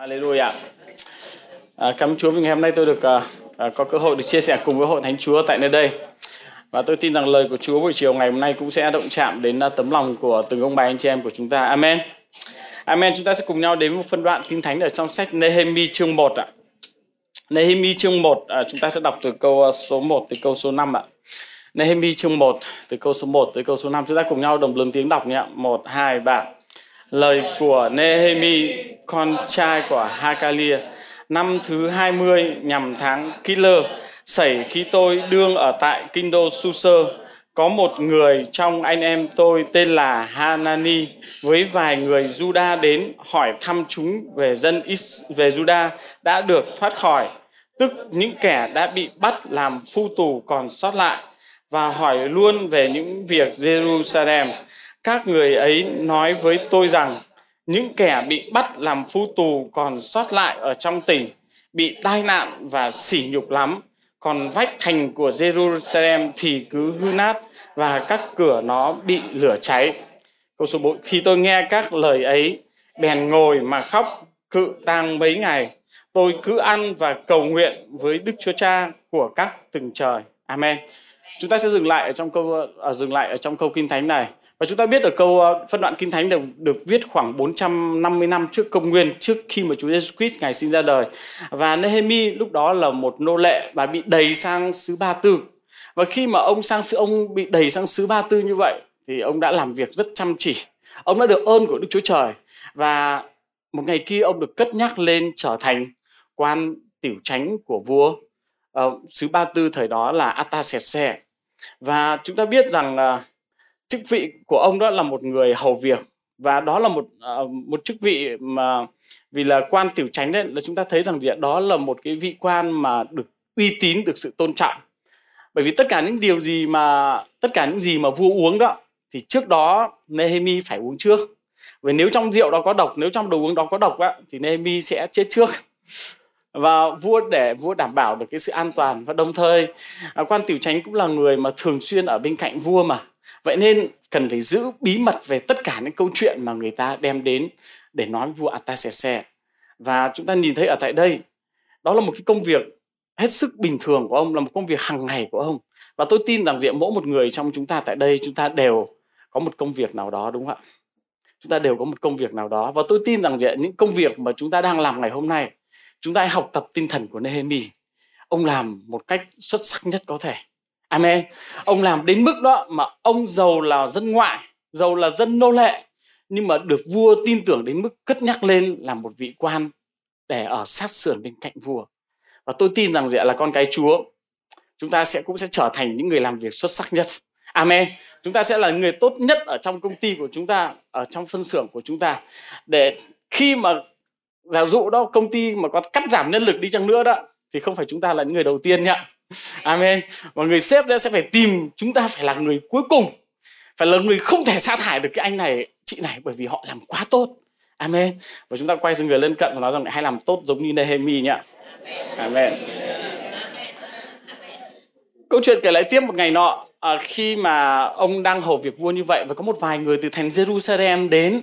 Hallelujah. À, cảm ơn Chúa vì ngày hôm nay tôi được à, à, có cơ hội được chia sẻ cùng với hội thánh Chúa tại nơi đây. Và tôi tin rằng lời của Chúa buổi chiều ngày hôm nay cũng sẽ động chạm đến à, tấm lòng của từng ông bà anh chị em của chúng ta. Amen. Amen. Chúng ta sẽ cùng nhau đến một phân đoạn kinh thánh ở trong sách Nehemi chương 1 ạ. Nehemi chương 1 à, chúng ta sẽ đọc từ câu à, số 1 tới câu số 5 ạ. Nehemi chương 1 từ câu số 1 tới câu số 5 chúng ta cùng nhau đồng lớn tiếng đọc nhé. 1 2 3 lời của Nehemi, con trai của Hakalia, năm thứ 20 nhằm tháng Kisler xảy khi tôi đương ở tại kinh đô Suser, có một người trong anh em tôi tên là Hanani với vài người Juda đến hỏi thăm chúng về dân Is về Juda đã được thoát khỏi, tức những kẻ đã bị bắt làm phu tù còn sót lại và hỏi luôn về những việc Jerusalem các người ấy nói với tôi rằng, những kẻ bị bắt làm phu tù còn sót lại ở trong tỉnh, bị tai nạn và sỉ nhục lắm. Còn vách thành của Jerusalem thì cứ hư nát và các cửa nó bị lửa cháy. Câu số 4 khi tôi nghe các lời ấy, bèn ngồi mà khóc cự tang mấy ngày. Tôi cứ ăn và cầu nguyện với Đức Chúa Cha của các từng trời. Amen. Chúng ta sẽ dừng lại ở trong câu, ở, dừng lại ở trong câu kinh thánh này và chúng ta biết ở câu ờ, phân đoạn Kinh Thánh được, được viết khoảng 450 năm trước công nguyên, trước khi mà Chúa Jesus Christ Ngài sinh ra đời. Và Nehemi lúc đó là một nô lệ và bị đầy sang xứ Ba Tư. Và khi mà ông sang xứ ông bị đầy sang xứ Ba Tư như vậy thì ông đã làm việc rất chăm chỉ. Ông đã được ơn của Đức Chúa Trời và một ngày kia ông được cất nhắc lên trở thành quan tiểu chánh của vua uh, xứ Ba Tư thời đó là Atasese. Và chúng ta biết rằng là chức vị của ông đó là một người hầu việc. Và đó là một uh, một chức vị mà vì là quan tiểu chánh đấy là chúng ta thấy rằng gì đó là một cái vị quan mà được uy tín được sự tôn trọng. Bởi vì tất cả những điều gì mà tất cả những gì mà vua uống đó thì trước đó Nehemi phải uống trước. Vì nếu trong rượu đó có độc nếu trong đồ uống đó có độc á, thì Nehemi sẽ chết trước. Và vua để vua đảm bảo được cái sự an toàn. Và đồng thời à, quan tiểu chánh cũng là người mà thường xuyên ở bên cạnh vua mà vậy nên cần phải giữ bí mật về tất cả những câu chuyện mà người ta đem đến để nói với vua Atasese và chúng ta nhìn thấy ở tại đây, đó là một cái công việc hết sức bình thường của ông, là một công việc hàng ngày của ông. Và tôi tin rằng diện mỗi một người trong chúng ta tại đây, chúng ta đều có một công việc nào đó, đúng không ạ? Chúng ta đều có một công việc nào đó. Và tôi tin rằng diện những công việc mà chúng ta đang làm ngày hôm nay, chúng ta hãy học tập tinh thần của Nehemi. Ông làm một cách xuất sắc nhất có thể. Amen. Ông làm đến mức đó mà ông giàu là dân ngoại, giàu là dân nô lệ, nhưng mà được vua tin tưởng đến mức cất nhắc lên làm một vị quan để ở sát sườn bên cạnh vua. Và tôi tin rằng dạ là con cái Chúa, chúng ta sẽ cũng sẽ trở thành những người làm việc xuất sắc nhất. Amen. Chúng ta sẽ là người tốt nhất ở trong công ty của chúng ta, ở trong phân xưởng của chúng ta. Để khi mà giả dụ đó công ty mà có cắt giảm nhân lực đi chăng nữa đó thì không phải chúng ta là những người đầu tiên nhá Amen. Và người sếp sẽ phải tìm chúng ta phải là người cuối cùng. Phải là người không thể sa thải được cái anh này, chị này bởi vì họ làm quá tốt. Amen. Và chúng ta quay sang người lân cận và nói rằng hãy làm tốt giống như Nehemi nhá. Amen. Câu chuyện kể lại tiếp một ngày nọ à, khi mà ông đang hầu việc vua như vậy và có một vài người từ thành Jerusalem đến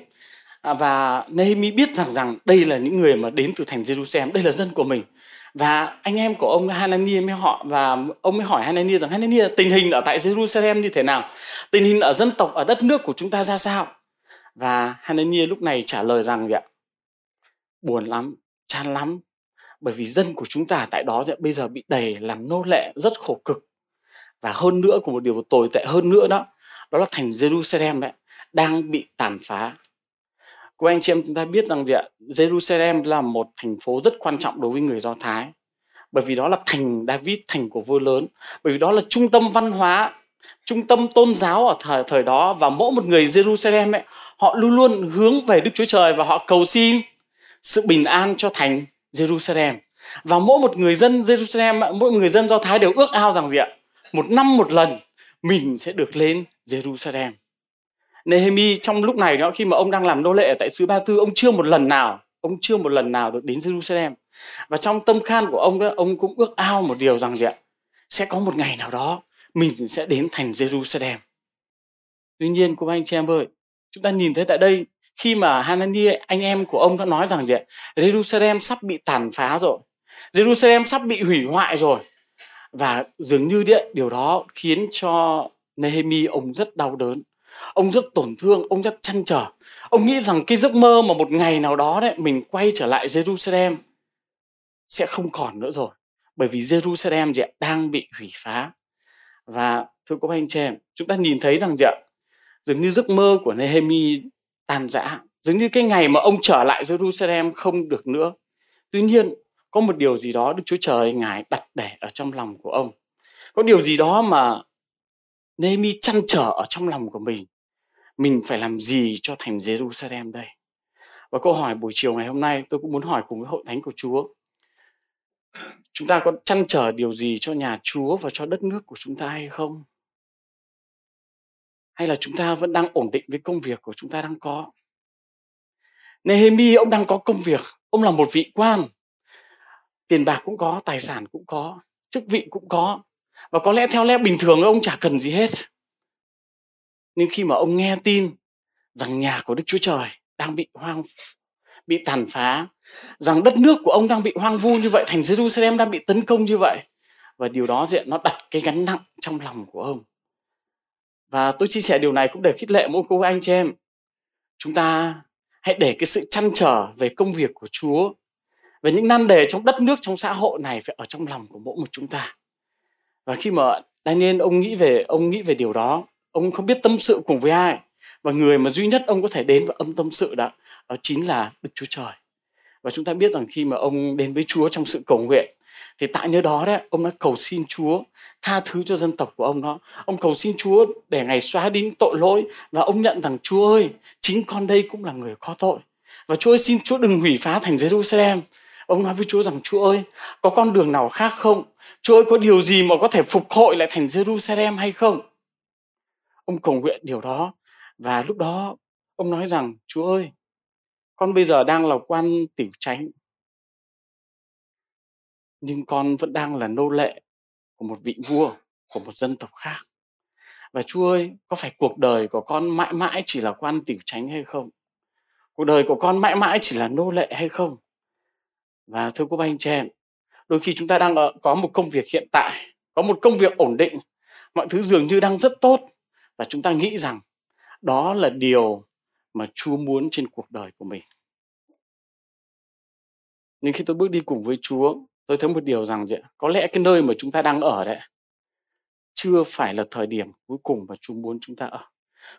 à, và Nehemi biết rằng rằng đây là những người mà đến từ thành Jerusalem, đây là dân của mình và anh em của ông Hanania mới họ và ông mới hỏi Hanania rằng, Hanania, tình hình ở tại Jerusalem như thế nào? Tình hình ở dân tộc, ở đất nước của chúng ta ra sao? Và Hanania lúc này trả lời rằng vậy buồn lắm, chán lắm. Bởi vì dân của chúng ta tại đó bây giờ bị đầy làm nô lệ, rất khổ cực. Và hơn nữa của một điều tồi tệ hơn nữa đó đó là thành Jerusalem đấy đang bị tàn phá. Cô anh chị em chúng ta biết rằng gì ạ? Jerusalem là một thành phố rất quan trọng đối với người Do Thái. Bởi vì đó là thành David, thành của vua lớn. Bởi vì đó là trung tâm văn hóa, trung tâm tôn giáo ở thời thời đó và mỗi một người Jerusalem ấy, họ luôn luôn hướng về Đức Chúa Trời và họ cầu xin sự bình an cho thành Jerusalem. Và mỗi một người dân Jerusalem, mỗi người dân Do Thái đều ước ao rằng gì ạ? Một năm một lần mình sẽ được lên Jerusalem. Nehemi trong lúc này đó, khi mà ông đang làm nô lệ ở tại xứ Ba Tư, ông chưa một lần nào, ông chưa một lần nào được đến Jerusalem. Và trong tâm khan của ông đó, ông cũng ước ao một điều rằng gì ạ? Sẽ có một ngày nào đó, mình sẽ đến thành Jerusalem. Tuy nhiên, cô anh chị em ơi, chúng ta nhìn thấy tại đây, khi mà Hanania anh em của ông đã nói rằng gì ạ? Jerusalem sắp bị tàn phá rồi. Jerusalem sắp bị hủy hoại rồi. Và dường như điện điều đó khiến cho Nehemi ông rất đau đớn ông rất tổn thương, ông rất chăn trở. Ông nghĩ rằng cái giấc mơ mà một ngày nào đó đấy, mình quay trở lại Jerusalem sẽ không còn nữa rồi. Bởi vì Jerusalem gì đang bị hủy phá. Và thưa các anh chị em, chúng ta nhìn thấy rằng gì ạ, dường như giấc mơ của Nehemi tan rã. Dường như cái ngày mà ông trở lại Jerusalem không được nữa. Tuy nhiên, có một điều gì đó Đức Chúa Trời ngài đặt để ở trong lòng của ông. Có điều gì đó mà Nehemi chăn trở ở trong lòng của mình. Mình phải làm gì cho thành Jerusalem đây? Và câu hỏi buổi chiều ngày hôm nay tôi cũng muốn hỏi cùng với hội thánh của Chúa. Chúng ta có chăn trở điều gì cho nhà Chúa và cho đất nước của chúng ta hay không? Hay là chúng ta vẫn đang ổn định với công việc của chúng ta đang có? Nehemi ông đang có công việc. Ông là một vị quan. Tiền bạc cũng có, tài sản cũng có, chức vị cũng có và có lẽ theo lẽ bình thường ông chả cần gì hết. Nhưng khi mà ông nghe tin rằng nhà của đức chúa trời đang bị hoang, bị tàn phá, rằng đất nước của ông đang bị hoang vu như vậy, thành jerusalem đang bị tấn công như vậy, và điều đó diện nó đặt cái gánh nặng trong lòng của ông. Và tôi chia sẻ điều này cũng để khích lệ mỗi cô anh chị em. Chúng ta hãy để cái sự chăn trở về công việc của chúa về những nan đề trong đất nước, trong xã hội này phải ở trong lòng của mỗi một chúng ta và khi mà Daniel, ông nghĩ về, ông nghĩ về điều đó, ông không biết tâm sự cùng với ai. Và người mà duy nhất ông có thể đến và âm tâm sự đó đó chính là Đức Chúa Trời. Và chúng ta biết rằng khi mà ông đến với Chúa trong sự cầu nguyện, thì tại nơi đó đấy ông đã cầu xin Chúa tha thứ cho dân tộc của ông đó. Ông cầu xin Chúa để ngày xóa đi những tội lỗi và ông nhận rằng, Chúa ơi, chính con đây cũng là người có tội. Và Chúa ơi, xin Chúa đừng hủy phá thành Jerusalem ông nói với Chúa rằng, Chúa ơi, có con đường nào khác không? Chúa ơi, có điều gì mà có thể phục hội lại thành Jerusalem hay không? Ông cầu nguyện điều đó và lúc đó ông nói rằng, Chúa ơi, con bây giờ đang là quan tiểu tránh nhưng con vẫn đang là nô lệ của một vị vua, của một dân tộc khác. Và Chúa ơi, có phải cuộc đời của con mãi mãi chỉ là quan tiểu tránh hay không? Cuộc đời của con mãi mãi chỉ là nô lệ hay không? Và thưa cô anh chị em đôi khi chúng ta đang ờ, có một công việc hiện tại có một công việc ổn định mọi thứ dường như đang rất tốt và chúng ta nghĩ rằng đó là điều mà Chúa muốn trên cuộc đời của mình. Nhưng khi tôi bước đi cùng với Chúa, tôi thấy một điều rằng gì có lẽ cái nơi mà chúng ta đang ở đấy chưa phải là thời điểm cuối cùng mà Chúa muốn chúng ta ở.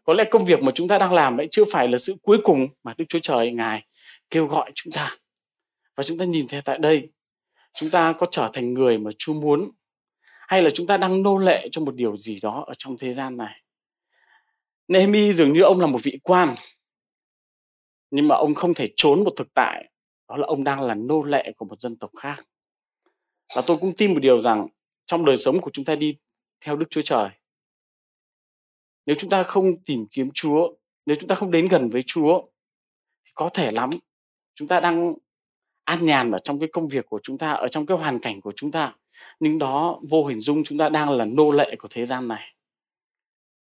Có lẽ công việc mà chúng ta đang làm đấy chưa phải là sự cuối cùng mà Đức Chúa Trời Ngài kêu gọi chúng ta. Và chúng ta nhìn thấy tại đây, chúng ta có trở thành người mà Chúa muốn hay là chúng ta đang nô lệ cho một điều gì đó ở trong thế gian này. Nehemi dường như ông là một vị quan nhưng mà ông không thể trốn một thực tại đó là ông đang là nô lệ của một dân tộc khác và tôi cũng tin một điều rằng trong đời sống của chúng ta đi theo Đức Chúa Trời nếu chúng ta không tìm kiếm Chúa nếu chúng ta không đến gần với Chúa thì có thể lắm chúng ta đang an nhàn ở trong cái công việc của chúng ta, ở trong cái hoàn cảnh của chúng ta. Nhưng đó, vô hình dung chúng ta đang là nô lệ của thế gian này.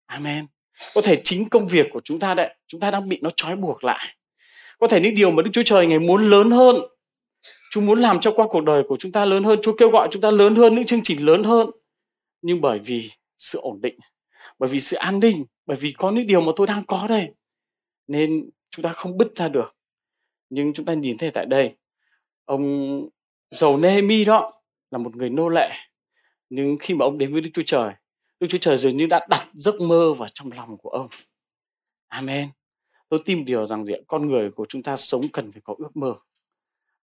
Amen. Có thể chính công việc của chúng ta đấy, chúng ta đang bị nó trói buộc lại. Có thể những điều mà đức chúa trời ngày muốn lớn hơn, chúa muốn làm cho qua cuộc đời của chúng ta lớn hơn, chúa kêu gọi chúng ta lớn hơn, những chương trình lớn hơn. Nhưng bởi vì sự ổn định, bởi vì sự an ninh, bởi vì có những điều mà tôi đang có đây, nên chúng ta không bứt ra được. Nhưng chúng ta nhìn thấy tại đây ông giàu Nehemi đó là một người nô lệ, nhưng khi mà ông đến với Đức Chúa Trời, Đức Chúa Trời dường như đã đặt giấc mơ vào trong lòng của ông. Amen. Tôi tin điều rằng gì con người của chúng ta sống cần phải có ước mơ.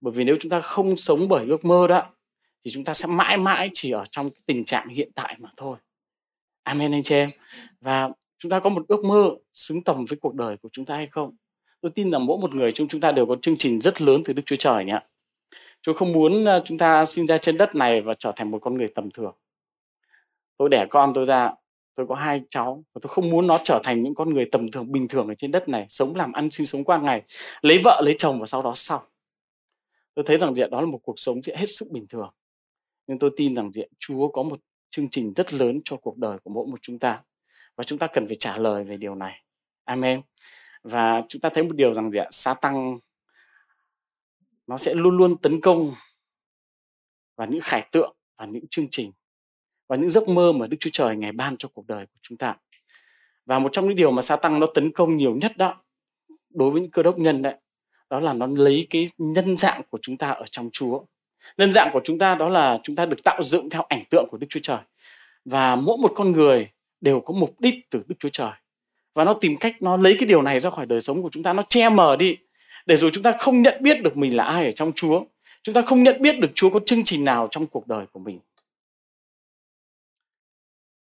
Bởi vì nếu chúng ta không sống bởi ước mơ đó, thì chúng ta sẽ mãi mãi chỉ ở trong cái tình trạng hiện tại mà thôi. Amen, anh chị em. Và chúng ta có một ước mơ xứng tầm với cuộc đời của chúng ta hay không? Tôi tin rằng mỗi một người trong chúng ta đều có chương trình rất lớn từ Đức Chúa Trời nhé. Chúa không muốn ờ, chúng ta sinh ra trên đất này và trở thành một con người tầm thường. Tôi đẻ con tôi ra, tôi có hai cháu và tôi không muốn nó trở thành những con người tầm thường, bình thường ở trên đất này, sống làm ăn, sinh sống qua ngày, lấy vợ, lấy chồng và sau đó xong tôi thấy rằng diện đó là một cuộc sống hết sức bình thường. Nhưng tôi tin rằng diện Chúa có một chương trình rất lớn cho cuộc đời của mỗi một chúng ta và chúng ta cần phải trả lời về điều này. Amen. Và chúng ta thấy một điều rằng gì ạ sa tăng nó sẽ luôn luôn tấn công vào những khải tượng và những chương trình và những giấc mơ mà Đức Chúa Trời ngày ban cho cuộc đời của chúng ta. Và một trong những điều mà sa tăng nó tấn công nhiều nhất đó đối với những cơ đốc nhân đấy đó là nó lấy cái nhân dạng của chúng ta ở trong Chúa. Nhân dạng của chúng ta đó là chúng ta được tạo dựng theo ảnh tượng của Đức Chúa Trời. Và mỗi một con người đều có mục đích từ Đức Chúa Trời. Và nó tìm cách nó lấy cái điều này ra khỏi đời sống của chúng ta, nó che mờ đi để rồi chúng ta không nhận biết được mình là ai ở trong Chúa. Chúng ta không nhận biết được Chúa có chương trình nào trong cuộc đời của mình.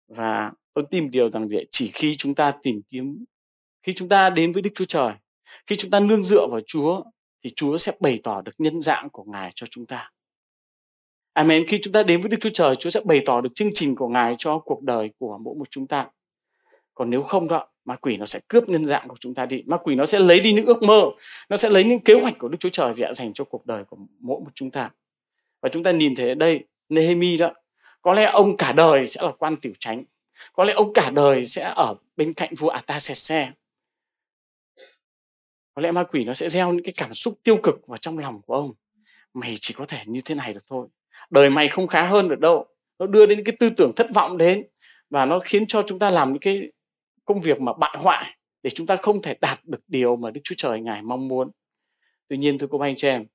Và tôi tìm điều rằng gì chỉ khi chúng ta tìm kiếm khi chúng ta đến với Đức Chúa Trời, khi chúng ta nương dựa vào Chúa thì Chúa sẽ bày tỏ được nhân dạng của Ngài cho chúng ta. Amen. Khi chúng ta đến với Đức Chúa Trời, Chúa sẽ bày tỏ được chương trình của Ngài cho cuộc đời của mỗi một chúng ta. Còn nếu không đó, ma quỷ nó sẽ cướp nhân dạng của chúng ta đi. Ma quỷ nó sẽ lấy đi những ước mơ, nó sẽ lấy những kế hoạch của Đức Chúa Trời dành cho cuộc đời của mỗi một chúng ta. Và chúng ta nhìn thấy ở đây, Nehemi đó, có lẽ ông cả đời sẽ là quan tiểu tránh. Có lẽ ông cả đời sẽ ở bên cạnh vua Artaxerxes. Có lẽ ma quỷ nó sẽ gieo những cái cảm xúc tiêu cực vào trong lòng của ông. Mày chỉ có thể như thế này được thôi đời mày không khá hơn được đâu nó đưa đến cái tư tưởng thất vọng đến và nó khiến cho chúng ta làm những cái công việc mà bại hoại để chúng ta không thể đạt được điều mà Đức Chúa Trời ngài mong muốn. Tuy nhiên thưa cô anh chị em,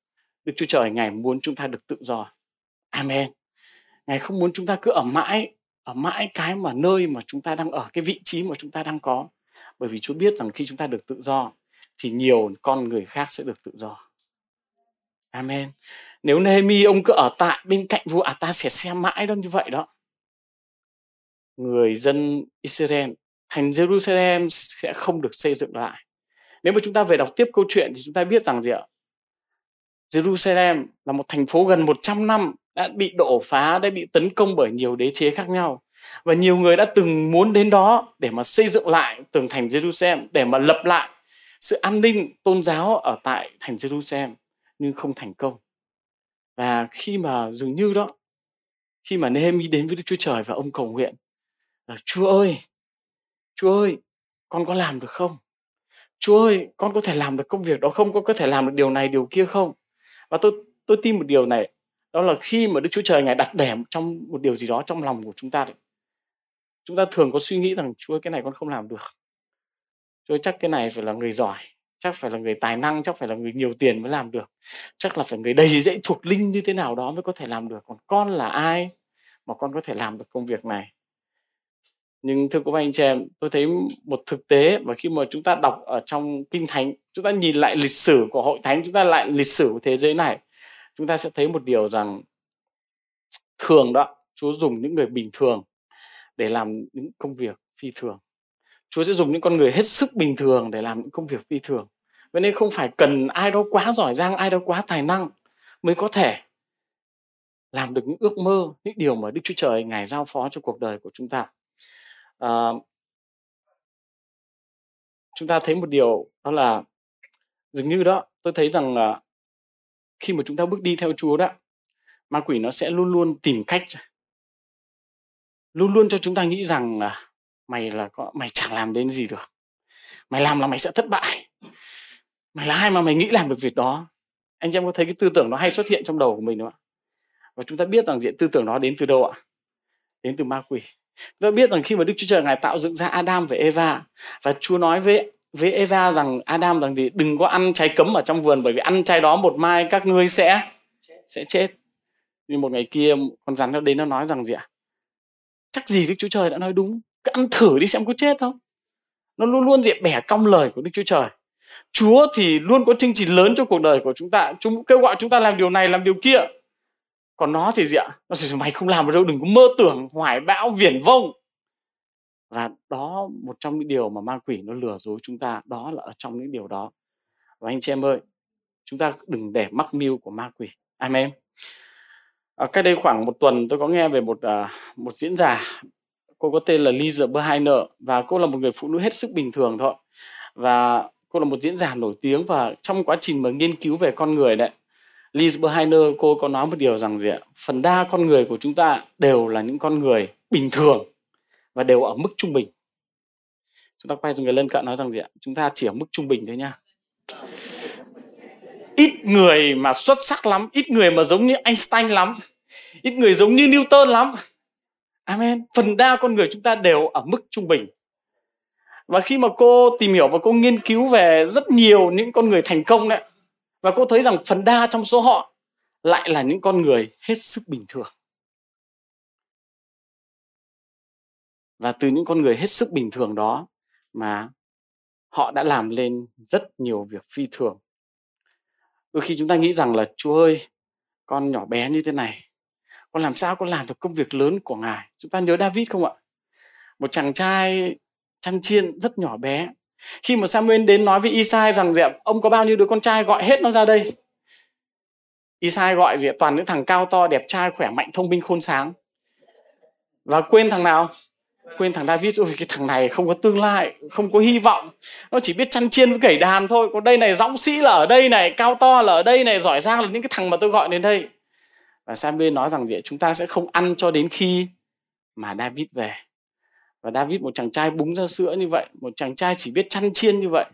Đức Chúa Trời ngài muốn chúng ta được tự do. Amen. Ngài không muốn chúng ta cứ ở mãi ở mãi cái mà nơi mà chúng ta đang ở cái vị trí mà chúng ta đang có. Bởi vì Chúa biết rằng khi chúng ta được tự do thì nhiều con người khác sẽ được tự do. Amen. Nếu Nehemi ông cứ ở tại bên cạnh vua ta sẽ xem mãi đó như vậy đó. Người dân Israel, thành Jerusalem sẽ không được xây dựng lại. Nếu mà chúng ta về đọc tiếp câu chuyện thì chúng ta biết rằng gì ạ? Jerusalem là một thành phố gần 100 năm đã bị đổ phá, đã bị tấn công bởi nhiều đế chế khác nhau. Và nhiều người đã từng muốn đến đó để mà xây dựng lại tường thành Jerusalem, để mà lập lại sự an ninh tôn giáo ở tại thành Jerusalem nhưng không thành công và khi mà dường như đó khi mà Nehemi đến với Đức Chúa Trời và ông cầu nguyện là Chúa ơi Chúa ơi con có làm được không? Chúa ơi con có thể làm được công việc đó không? Con có thể làm được điều này điều kia không? Và tôi tôi tin một điều này đó là khi mà Đức Chúa Trời ngài đặt đẻ trong một điều gì đó trong lòng của chúng ta đấy chúng ta thường có suy nghĩ rằng Chúa ơi, cái này con không làm được. Chúa ơi, chắc cái này phải là người giỏi chắc phải là người tài năng chắc phải là người nhiều tiền mới làm được chắc là phải người đầy dẫy thuộc linh như thế nào đó mới có thể làm được. Còn con là ai mà con có thể làm được công việc này? Nhưng thưa các anh chị em tôi thấy một thực tế và khi mà chúng ta đọc ở trong kinh thánh chúng ta nhìn lại lịch sử của hội thánh chúng ta lại lịch sử của thế giới này chúng ta sẽ thấy một điều rằng thường đó chúa dùng những người bình thường để làm những công việc phi thường Chúa sẽ dùng những con người hết sức bình thường để làm những công việc phi thường. Vậy nên không phải cần ai đó quá giỏi giang, ai đó quá tài năng mới có thể làm được những ước mơ, những điều mà Đức Chúa Trời Ngài giao phó cho cuộc đời của chúng ta. À, chúng ta thấy một điều đó là dường như đó tôi thấy rằng là khi mà chúng ta bước đi theo Chúa đó ma quỷ nó sẽ luôn luôn tìm cách luôn luôn cho chúng ta nghĩ rằng là mày là có mày chẳng làm đến gì được. Mày làm là mày sẽ thất bại. Mày là ai mà mày nghĩ làm được việc đó? Anh chị em có thấy cái tư tưởng nó hay xuất hiện trong đầu của mình không ạ? Và chúng ta biết rằng diện tư tưởng đó đến từ đâu ạ? Đến từ ma quỷ chúng ta biết rằng khi mà đức chúa trời ngài tạo dựng ra adam và eva, và chúa nói với với eva rằng adam rằng gì? Đừng có ăn trái cấm ở trong vườn, bởi vì ăn trái đó một mai các ngươi sẽ sẽ chết. Nhưng một ngày kia con rắn nó đến nó nói rằng gì ạ? Chắc gì đức chúa trời đã nói đúng? Cứ ăn thử đi xem có chết không? Nó luôn luôn diện bẻ cong lời của đức chúa trời. Chúa thì luôn có chương trình lớn cho cuộc đời của chúng ta. Chúng, kêu gọi chúng ta làm điều này, làm điều kia còn nó thì gì ạ? Nó sẽ mày không làm được đâu đừng có mơ tưởng hoài bão viển vông. Và đó một trong những điều mà ma quỷ nó lừa dối chúng ta đó là ở trong những điều đó. Và anh chị em ơi chúng ta đừng để mắc mưu của ma quỷ. Amen. À, cách đây khoảng một tuần tôi có nghe về một à, một diễn giả cô có tên là Lisa Berheiner và cô là một người phụ nữ hết sức bình thường thôi. Và cô là một diễn giả nổi tiếng và trong quá trình mà nghiên cứu về con người đấy Liz Berheiner cô có nói một điều rằng gì ạ? Phần đa con người của chúng ta đều là những con người bình thường và đều ở mức trung bình. Chúng ta quay cho người lân cận nói rằng gì ạ? Chúng ta chỉ ở mức trung bình thôi nha. Ít người mà xuất sắc lắm, ít người mà giống như Einstein lắm, ít người giống như Newton lắm. Amen. Phần đa con người chúng ta đều ở mức trung bình. Và khi mà cô tìm hiểu và cô nghiên cứu về rất nhiều những con người thành công đấy và cô thấy rằng phần đa trong số họ lại là những con người hết sức bình thường. Và từ những con người hết sức bình thường đó mà họ đã làm lên rất nhiều việc phi thường. Đôi khi chúng ta nghĩ rằng là, chúa ơi, con nhỏ bé như thế này, con làm sao con làm được công việc lớn của ngài? Chúng ta nhớ david không ạ? Một chàng trai chăn chiên rất nhỏ bé khi mà Samuel đến nói với Isai rằng dẹp, ông có bao nhiêu đứa con trai gọi hết nó ra đây? Isai gọi gì toàn những thằng cao to, đẹp trai, khỏe mạnh, thông minh, khôn sáng. Và quên thằng nào? Quên thằng David. Rồi cái thằng này không có tương lai, không có hy vọng. Nó chỉ biết chăn chiên với gảy đàn thôi. Còn đây này dõng sĩ là ở đây này, cao to là ở đây này, giỏi giang là những cái thằng mà tôi gọi đến đây. Và Samuel nói rằng gì chúng ta sẽ không ăn cho đến khi mà David về và David, một chàng trai búng ra sữa như vậy, một chàng trai chỉ biết chăn chiên như vậy.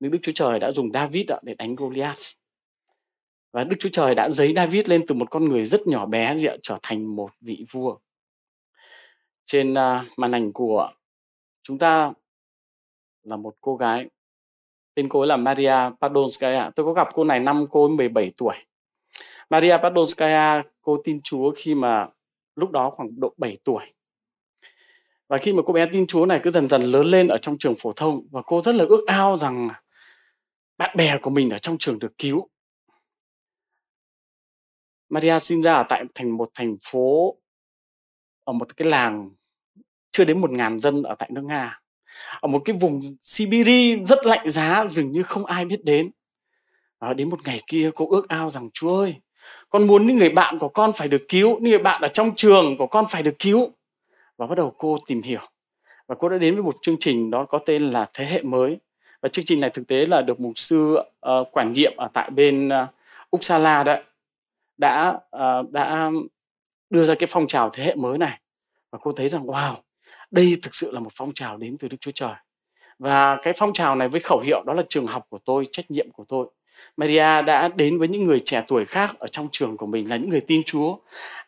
Nhưng Đức Chúa Trời đã dùng David để đánh Goliath. Và Đức Chúa Trời đã giấy David lên từ một con người rất nhỏ bé diện trở thành một vị vua. Trên à, màn ảnh của chúng ta là một cô gái. Tên cô ấy là Maria Padonskaya tôi có gặp cô này năm cô ấy 17 tuổi. Maria Padonskaya cô tin Chúa khi mà lúc đó khoảng độ 7 tuổi và khi mà cô bé tin Chúa này cứ dần dần lớn lên ở trong trường phổ thông và cô rất là ước ao rằng bạn bè của mình ở trong trường được cứu. Maria sinh ra ở tại thành một thành phố ở một cái làng chưa đến một ngàn dân ở tại nước Nga. Ở một cái vùng Siberia rất lạnh giá, dường như không ai biết đến. Và đến một ngày kia, cô ước ao rằng, Chúa ơi, con muốn những người bạn của con phải được cứu, những người bạn ở trong trường của con phải được cứu và bắt đầu cô tìm hiểu. Và cô đã đến với một chương trình đó có tên là thế hệ mới. Và chương trình này thực tế là được mục sư uh, quản nhiệm ở tại bên uh, Uppsala đấy. Đã uh, đã đưa ra cái phong trào thế hệ mới này. Và cô thấy rằng wow đây thực sự là một phong trào đến từ Đức Chúa Trời. Và cái phong trào này với khẩu hiệu đó là trường học của tôi trách nhiệm của tôi. Maria đã đến với những người trẻ tuổi khác ở trong trường của mình là những người tin Chúa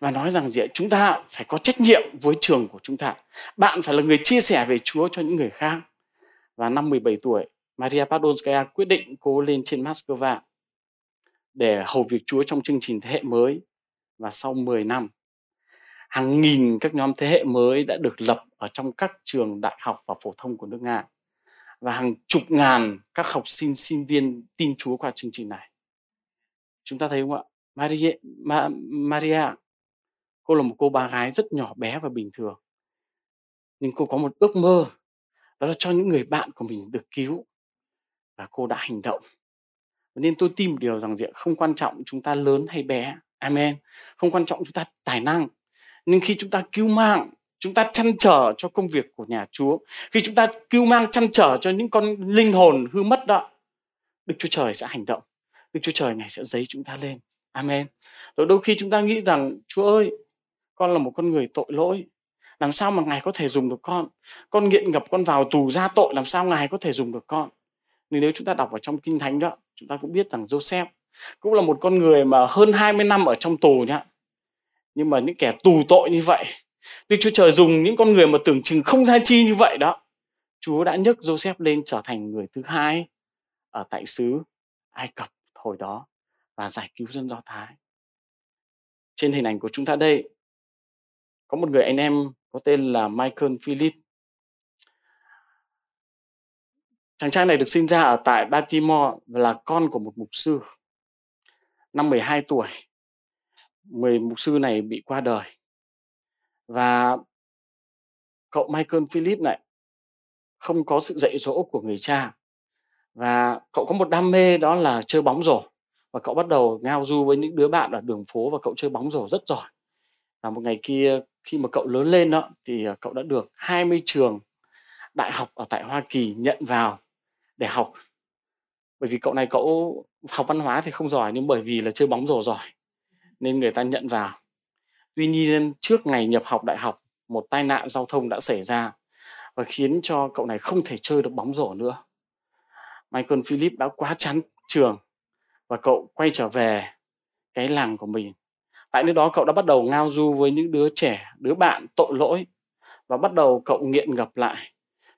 và nói rằng gì chúng ta phải có trách nhiệm với trường của chúng ta. Bạn phải là người chia sẻ về Chúa cho những người khác. Và năm 17 tuổi, Maria Padonskaya quyết định cô lên trên Moscow để hầu việc Chúa trong chương trình thế hệ mới. Và sau 10 năm, hàng nghìn các nhóm thế hệ mới đã được lập ở trong các trường đại học và phổ thông của nước Nga và hàng chục ngàn các học sinh sinh viên tin Chúa qua chương trình này. Chúng ta thấy không ạ? Maria, Ma, Maria, cô là một cô bà gái rất nhỏ bé và bình thường. Nhưng cô có một ước mơ, đó là cho những người bạn của mình được cứu. Và cô đã hành động. Nên tôi tin một điều rằng gì không quan trọng chúng ta lớn hay bé. Amen. Không quan trọng chúng ta tài năng. Nhưng khi chúng ta cứu mạng chúng ta chăn trở cho công việc của nhà Chúa, khi chúng ta cứu mang chăn trở cho những con linh hồn hư mất đó, Đức Chúa Trời sẽ hành động. Đức Chúa Trời này sẽ giấy chúng ta lên. Amen. Rồi đôi khi chúng ta nghĩ rằng Chúa ơi, con là một con người tội lỗi. Làm sao mà Ngài có thể dùng được con? Con nghiện ngập con vào tù ra tội, làm sao Ngài có thể dùng được con? Nhưng nếu chúng ta đọc ở trong Kinh Thánh đó, chúng ta cũng biết rằng Joseph cũng là một con người mà hơn 20 năm ở trong tù nhá. Nhưng mà những kẻ tù tội như vậy Đức Chúa Trời dùng những con người mà tưởng chừng không ra chi như vậy đó. Chúa đã nhấc Joseph lên trở thành người thứ hai ở tại xứ Ai Cập hồi đó và giải cứu dân Do Thái. Trên hình ảnh của chúng ta đây có một người anh em có tên là Michael Philip. Chàng trai này được sinh ra ở tại Baltimore và là con của một mục sư. Năm 12 tuổi, người mục sư này bị qua đời và cậu Michael Phillips này, không có sự dạy dỗ của người cha. Và cậu có một đam mê đó là chơi bóng rổ. Và cậu bắt đầu ngao du với những đứa bạn ở đường phố và cậu chơi bóng rổ rất giỏi. Và một ngày kia, khi mà cậu lớn lên đó, thì ờ, cậu đã được 20 trường đại học ở tại Hoa Kỳ nhận vào để học. Bởi vì cậu này cậu học văn hóa thì không giỏi nhưng bởi vì là chơi bóng rổ giỏi, nên người ta nhận vào. Tuy nhiên trước ngày nhập học đại học, một tai nạn giao thông đã xảy ra và khiến cho cậu này không thể chơi được bóng rổ nữa. Michael Philip đã quá chán trường và cậu quay trở về cái làng của mình. Tại nơi đó cậu đã bắt đầu ngao du với những đứa trẻ, đứa bạn tội lỗi và bắt đầu cậu nghiện ngập lại.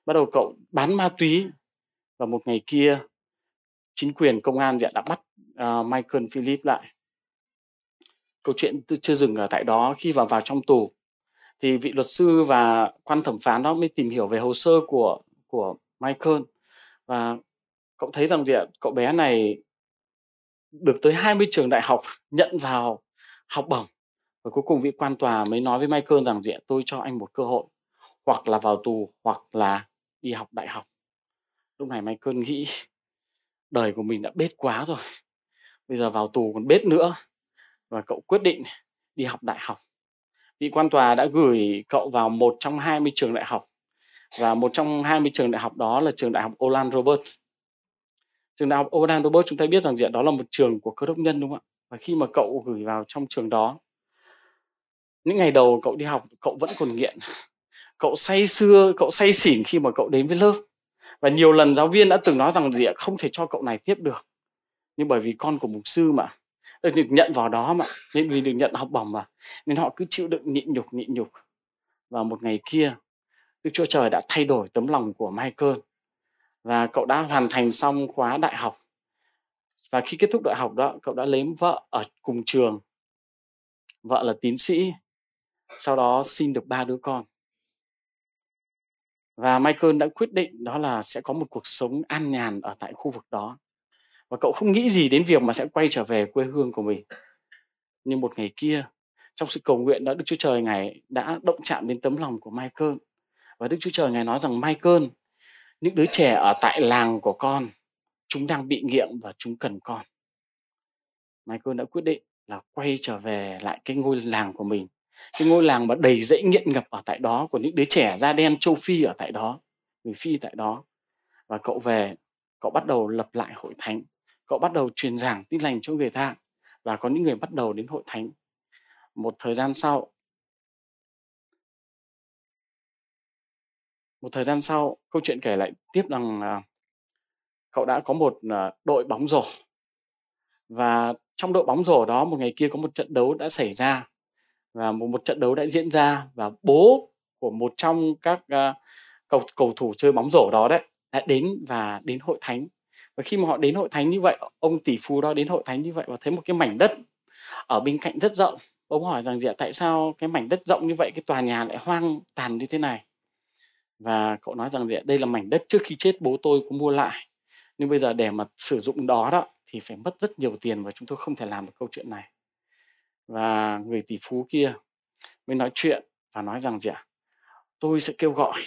Bắt đầu cậu bán ma túy và một ngày kia chính quyền công an đã bắt uh, Michael Philip lại. Câu chuyện chưa dừng ở tại đó khi vào vào trong tù. Thì vị luật sư và quan thẩm phán đó mới tìm hiểu về hồ sơ của của Michael. Và cậu thấy rằng gì ạ? Cậu bé này được tới 20 trường đại học nhận vào học bổng. Và cuối cùng vị quan tòa mới nói với Michael rằng gì ạ? Tôi cho anh một cơ hội, hoặc là vào tù, hoặc là đi học đại học. Lúc này Michael nghĩ đời của mình đã bết quá rồi. Bây giờ vào tù còn bết nữa và cậu quyết định đi học đại học. Vị quan tòa đã gửi cậu vào một trong 20 trường đại học và một trong 20 trường đại học đó là trường đại học Olan Roberts. Trường đại học Olan Roberts chúng ta biết rằng diện đó là một trường của cơ đốc nhân, đúng không ạ? Và khi mà cậu gửi vào trong trường đó, những ngày đầu cậu đi học, cậu vẫn còn nghiện. Cậu say sưa, cậu say xỉn khi mà cậu đến với lớp. Và nhiều lần giáo viên đã từng nói rằng gì ạ? Không thể cho cậu này tiếp được. Nhưng bởi vì con của mục sư mà Ờ, được nhận vào đó mà, nên vì được nhận học bổng mà. Nên họ cứ chịu đựng nhịn nhục nhịn nhục. Và một ngày kia, Đức Chúa Trời đã thay đổi tấm lòng của Michael. Và cậu đã hoàn thành xong khóa đại học. Và khi kết thúc đại học đó, cậu đã lấy vợ ở cùng trường. Vợ là tiến sĩ. Sau đó sinh được ba đứa con. Và Michael đã quyết định đó là sẽ có một cuộc sống an nhàn ở tại khu vực đó và cậu không nghĩ gì đến việc mà sẽ quay trở về quê hương của mình. Nhưng một ngày kia, trong sự cầu nguyện đó Đức Chúa Trời ngài đã động chạm đến tấm lòng của Michael. Và Đức Chúa Trời ngài nói rằng, Michael, những đứa trẻ ở tại làng của con, chúng đang bị nghiện và chúng cần con. Michael đã quyết định là quay trở về lại cái ngôi làng của mình. Cái ngôi làng mà đầy dẫy nghiện ngập ở tại đó của những đứa trẻ da đen châu Phi ở tại đó, người Phi tại đó. Và cậu về, cậu bắt đầu lập lại hội thánh cậu bắt đầu truyền giảng tin lành cho người ta và có những người bắt đầu đến hội thánh. Một thời gian sau một thời gian sau câu chuyện kể lại tiếp rằng uh, cậu đã có một uh, đội bóng rổ. Và trong đội bóng rổ đó một ngày kia có một trận đấu đã xảy ra và một, một trận đấu đã diễn ra và bố của một trong các uh, cầu cầu thủ chơi bóng rổ đó đấy đã đến và đến hội thánh và khi mà họ đến hội thánh như vậy, ông tỷ phú đó đến hội thánh như vậy và thấy một cái mảnh đất ở bên cạnh rất rộng, ông hỏi rằng gì ạ, tại sao cái mảnh đất rộng như vậy, cái tòa nhà lại hoang tàn như thế này? Và cậu nói rằng gì ạ, đây là mảnh đất trước khi chết bố tôi có mua lại. Nhưng bây giờ để mà sử dụng đó đó thì phải mất rất nhiều tiền và chúng tôi không thể làm được câu chuyện này. Và người tỷ phú kia mới nói chuyện và nói rằng gì ạ, tôi sẽ kêu gọi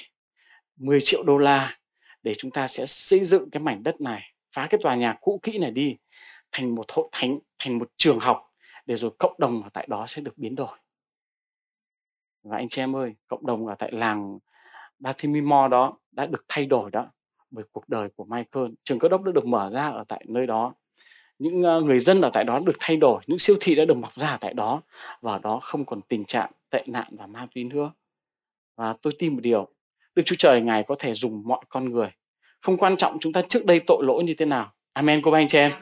10 triệu đô la để chúng ta sẽ xây dựng cái mảnh đất này phá cái tòa nhà cũ kỹ này đi, thành một hội thánh thành một trường học để rồi cộng đồng ở tại đó sẽ được biến đổi. Và anh chị em ơi, cộng đồng ở tại làng Bathimimo đó đã được thay đổi đó bởi cuộc đời của Michael. Trường cơ đốc đã được mở ra ở tại nơi đó. Những ờ, người dân ở tại đó được thay đổi, những siêu thị đã được mọc ra ở tại đó và ở đó không còn tình trạng tệ nạn và ma túy nữa. Và tôi tin một điều, Đức Chúa Trời Ngài có thể dùng mọi con người không quan trọng chúng ta trước đây tội lỗi như thế nào. Amen cô anh chị em.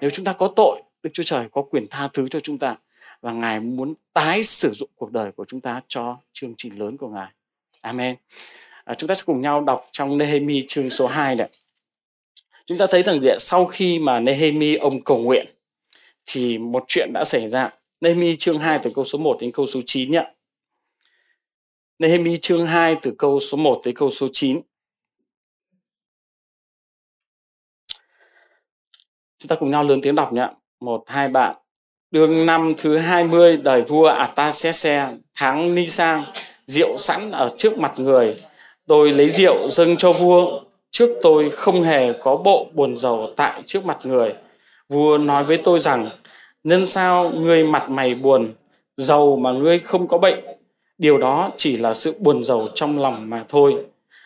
Nếu chúng ta có tội đức chúa trời có quyền tha thứ cho chúng ta và ngài muốn tái sử dụng cuộc đời của chúng ta cho chương trình lớn của ngài. Amen. À, chúng ta sẽ cùng nhau đọc trong Nehemi chương số 2 này. Chúng ta thấy rằng gì sau khi mà Nehemi ông cầu nguyện thì một chuyện đã xảy ra. Nehemi chương 2 từ câu số 1 đến câu số 9 nhé. Nehemi chương 2 từ câu số 1 tới câu số 9 Chúng ta cùng nhau lớn tiếng đọc nhé. Một, hai bạn. Đường năm thứ 20 đời vua Artaxerxes tháng Nisan, rượu sẵn ở trước mặt người. Tôi lấy rượu dâng cho vua. Trước tôi không hề có bộ buồn dầu tại trước mặt người. Vua nói với tôi rằng, nhân sao ngươi mặt mày buồn, giàu mà ngươi không có bệnh. Điều đó chỉ là sự buồn giàu trong lòng mà thôi.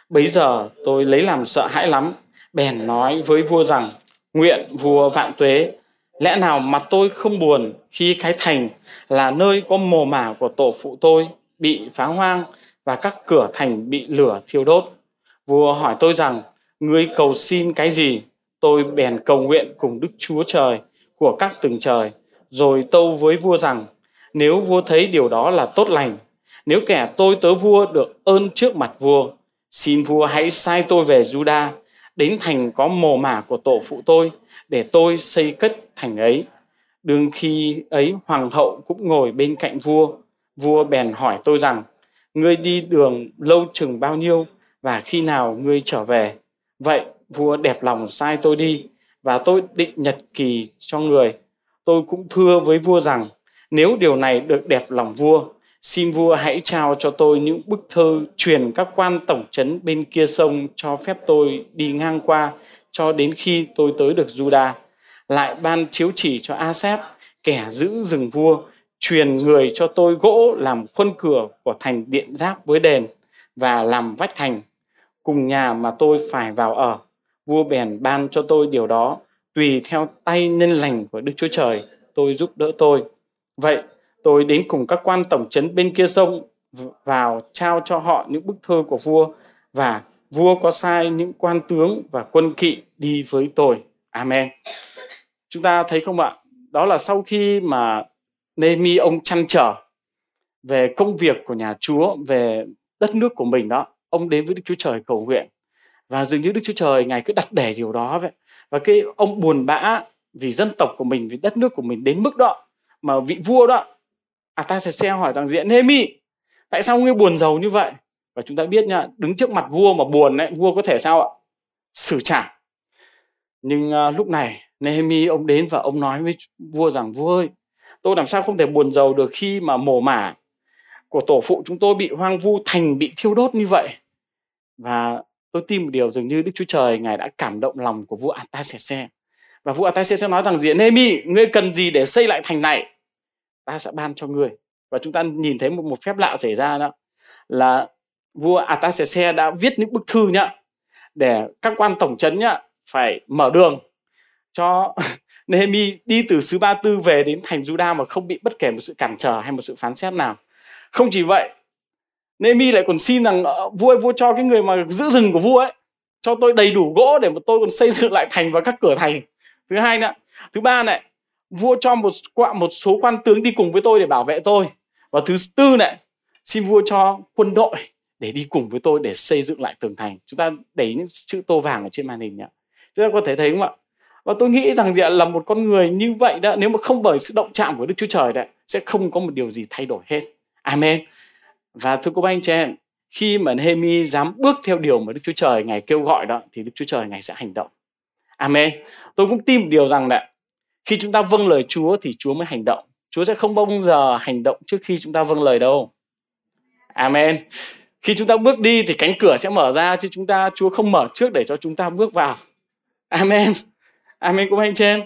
Bấy giờ tôi lấy làm sợ hãi lắm, bèn nói với vua rằng Nguyện vua vạn tuế, lẽ nào mặt tôi không buồn khi cái thành là nơi có mồ mả của tổ phụ tôi bị phá hoang và các cửa thành bị lửa thiêu đốt. Vua hỏi tôi rằng, ngươi cầu xin cái gì? Tôi bèn cầu nguyện cùng Đức Chúa Trời của các tầng trời, rồi tâu với vua rằng, nếu vua thấy điều đó là tốt lành, nếu kẻ tôi tớ vua được ơn trước mặt vua, xin vua hãy sai tôi về Juda, đến thành có mồ mả của tổ phụ tôi, để tôi xây cất thành ấy. Đương khi ấy hoàng hậu cũng ngồi bên cạnh vua, vua bèn hỏi tôi rằng, ngươi đi đường lâu chừng bao nhiêu và khi nào ngươi trở về? Vậy vua đẹp lòng sai tôi đi và tôi định nhật kỳ cho người. Tôi cũng thưa với vua rằng nếu điều này được đẹp lòng vua, xin vua hãy trao cho tôi những bức thư truyền các quan tổng trấn bên kia sông cho phép tôi đi ngang qua cho đến khi tôi tới được Juda. Lại ban chiếu chỉ cho Asep, kẻ giữ rừng vua, truyền người cho tôi gỗ làm khuôn cửa của thành điện giáp với đền và làm vách thành. Cùng nhà mà tôi phải vào ở vua bèn ban cho tôi điều đó. Tùy theo tay nhân lành của đức chúa trời tôi giúp đỡ tôi. Vậy tôi đến cùng các quan tổng trấn bên kia sông vào trao cho họ những bức thơ của vua và vua có sai những quan tướng và quân kỵ đi với tôi. Amen. Chúng ta thấy không ạ? Đó là sau khi mà Nehemi ông chăn trở về công việc của nhà Chúa, về đất nước của mình đó, ông đến với Đức Chúa Trời cầu nguyện. Và dường như Đức Chúa Trời ngài cứ đặt để điều đó vậy. Và cái ông buồn bã vì dân tộc của mình vì đất nước của mình đến mức đó mà vị vua đó à ta sẽ xem hỏi rằng diện Nehemi tại sao ngươi buồn giàu như vậy? Và chúng ta biết nha đứng trước mặt vua mà buồn đấy vua có thể sao ạ? Xử trả. Nhưng uh, lúc này Nehemi ông đến và ông nói với vua rằng vua ơi tôi làm sao không thể buồn giàu được khi mà mồ mả của tổ phụ chúng tôi bị hoang vu thành bị thiêu đốt như vậy? Và tôi tin một điều dường như Đức Chúa Trời ngài đã cảm động lòng của vua Artaxerxes và vua Artaxerxes nói rằng diện Nehemi ngươi cần gì để xây lại thành này? Ta sẽ ban cho người và chúng ta nhìn thấy một một phép lạ xảy ra đó là vua Atasese đã viết những bức thư nhá để các quan tổng trấn nhá phải mở đường cho Nehemi đi từ xứ Ba Tư về đến thành Juda mà không bị bất kể một sự cản trở hay một sự phán xét nào. Không chỉ vậy, Nehemi lại còn xin rằng ờ, vua ơi, vua cho cái người mà giữ rừng của vua ấy cho tôi đầy đủ gỗ để mà tôi còn xây dựng lại thành và các cửa thành. Thứ hai nữa, thứ ba này, vua cho một một số quan tướng đi cùng với tôi để bảo vệ tôi. Và thứ tư này, xin vua cho quân đội để đi cùng với tôi để xây dựng lại tường thành. Chúng ta đẩy những chữ tô vàng ở trên màn hình nhé. Chúng ta có thể thấy không ạ? và tôi nghĩ rằng gì là một con người như vậy đó nếu mà không bởi sự động chạm của Đức Chúa Trời đấy sẽ không có một điều gì thay đổi hết Amen và thưa cô bác anh chị em khi mà Nehemi dám bước theo điều mà Đức Chúa Trời ngài kêu gọi đó thì Đức Chúa Trời ngài sẽ hành động Amen tôi cũng tin một điều rằng đấy khi chúng ta vâng lời Chúa thì Chúa mới hành động Chúa sẽ không bao giờ hành động trước khi chúng ta vâng lời đâu Amen khi chúng ta bước đi thì cánh cửa sẽ mở ra chứ chúng ta Chúa không mở trước để cho chúng ta bước vào Amen Amen cũng anh chị em.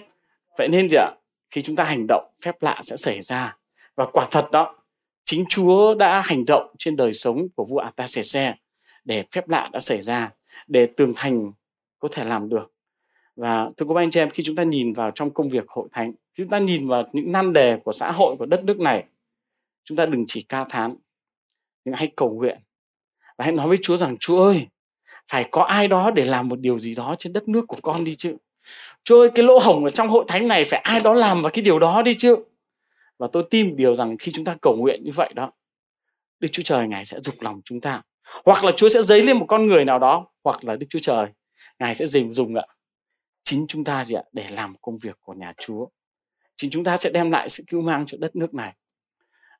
Vậy nên gì ạ? Khi chúng ta hành động, phép lạ sẽ xảy ra. Và quả thật đó, chính Chúa đã hành động trên đời sống của vua Artaxerxes để phép lạ đã xảy ra, để tường thành có thể làm được. Và thưa quý anh chị em, khi chúng ta nhìn vào trong công việc hội thánh, chúng ta nhìn vào những nan đề của xã hội của đất nước này, chúng ta đừng chỉ ca thán, nhưng hãy cầu nguyện và hãy nói với Chúa rằng Chúa ơi, phải có ai đó để làm một điều gì đó trên đất nước của con đi chứ. Chúa ơi cái lỗ hổng ở trong hội thánh này phải ai đó làm vào cái điều đó đi chứ. Và tôi tin điều rằng khi chúng ta cầu nguyện như vậy đó, Đức Chúa Trời Ngài sẽ dục lòng chúng ta. Hoặc là Chúa sẽ dấy lên một con người nào đó, hoặc là Đức Chúa Trời Ngài sẽ dùng dùng ạ. Chính chúng ta gì ạ để làm công việc của nhà Chúa. Chính chúng ta sẽ đem lại sự cứu mang cho đất nước này.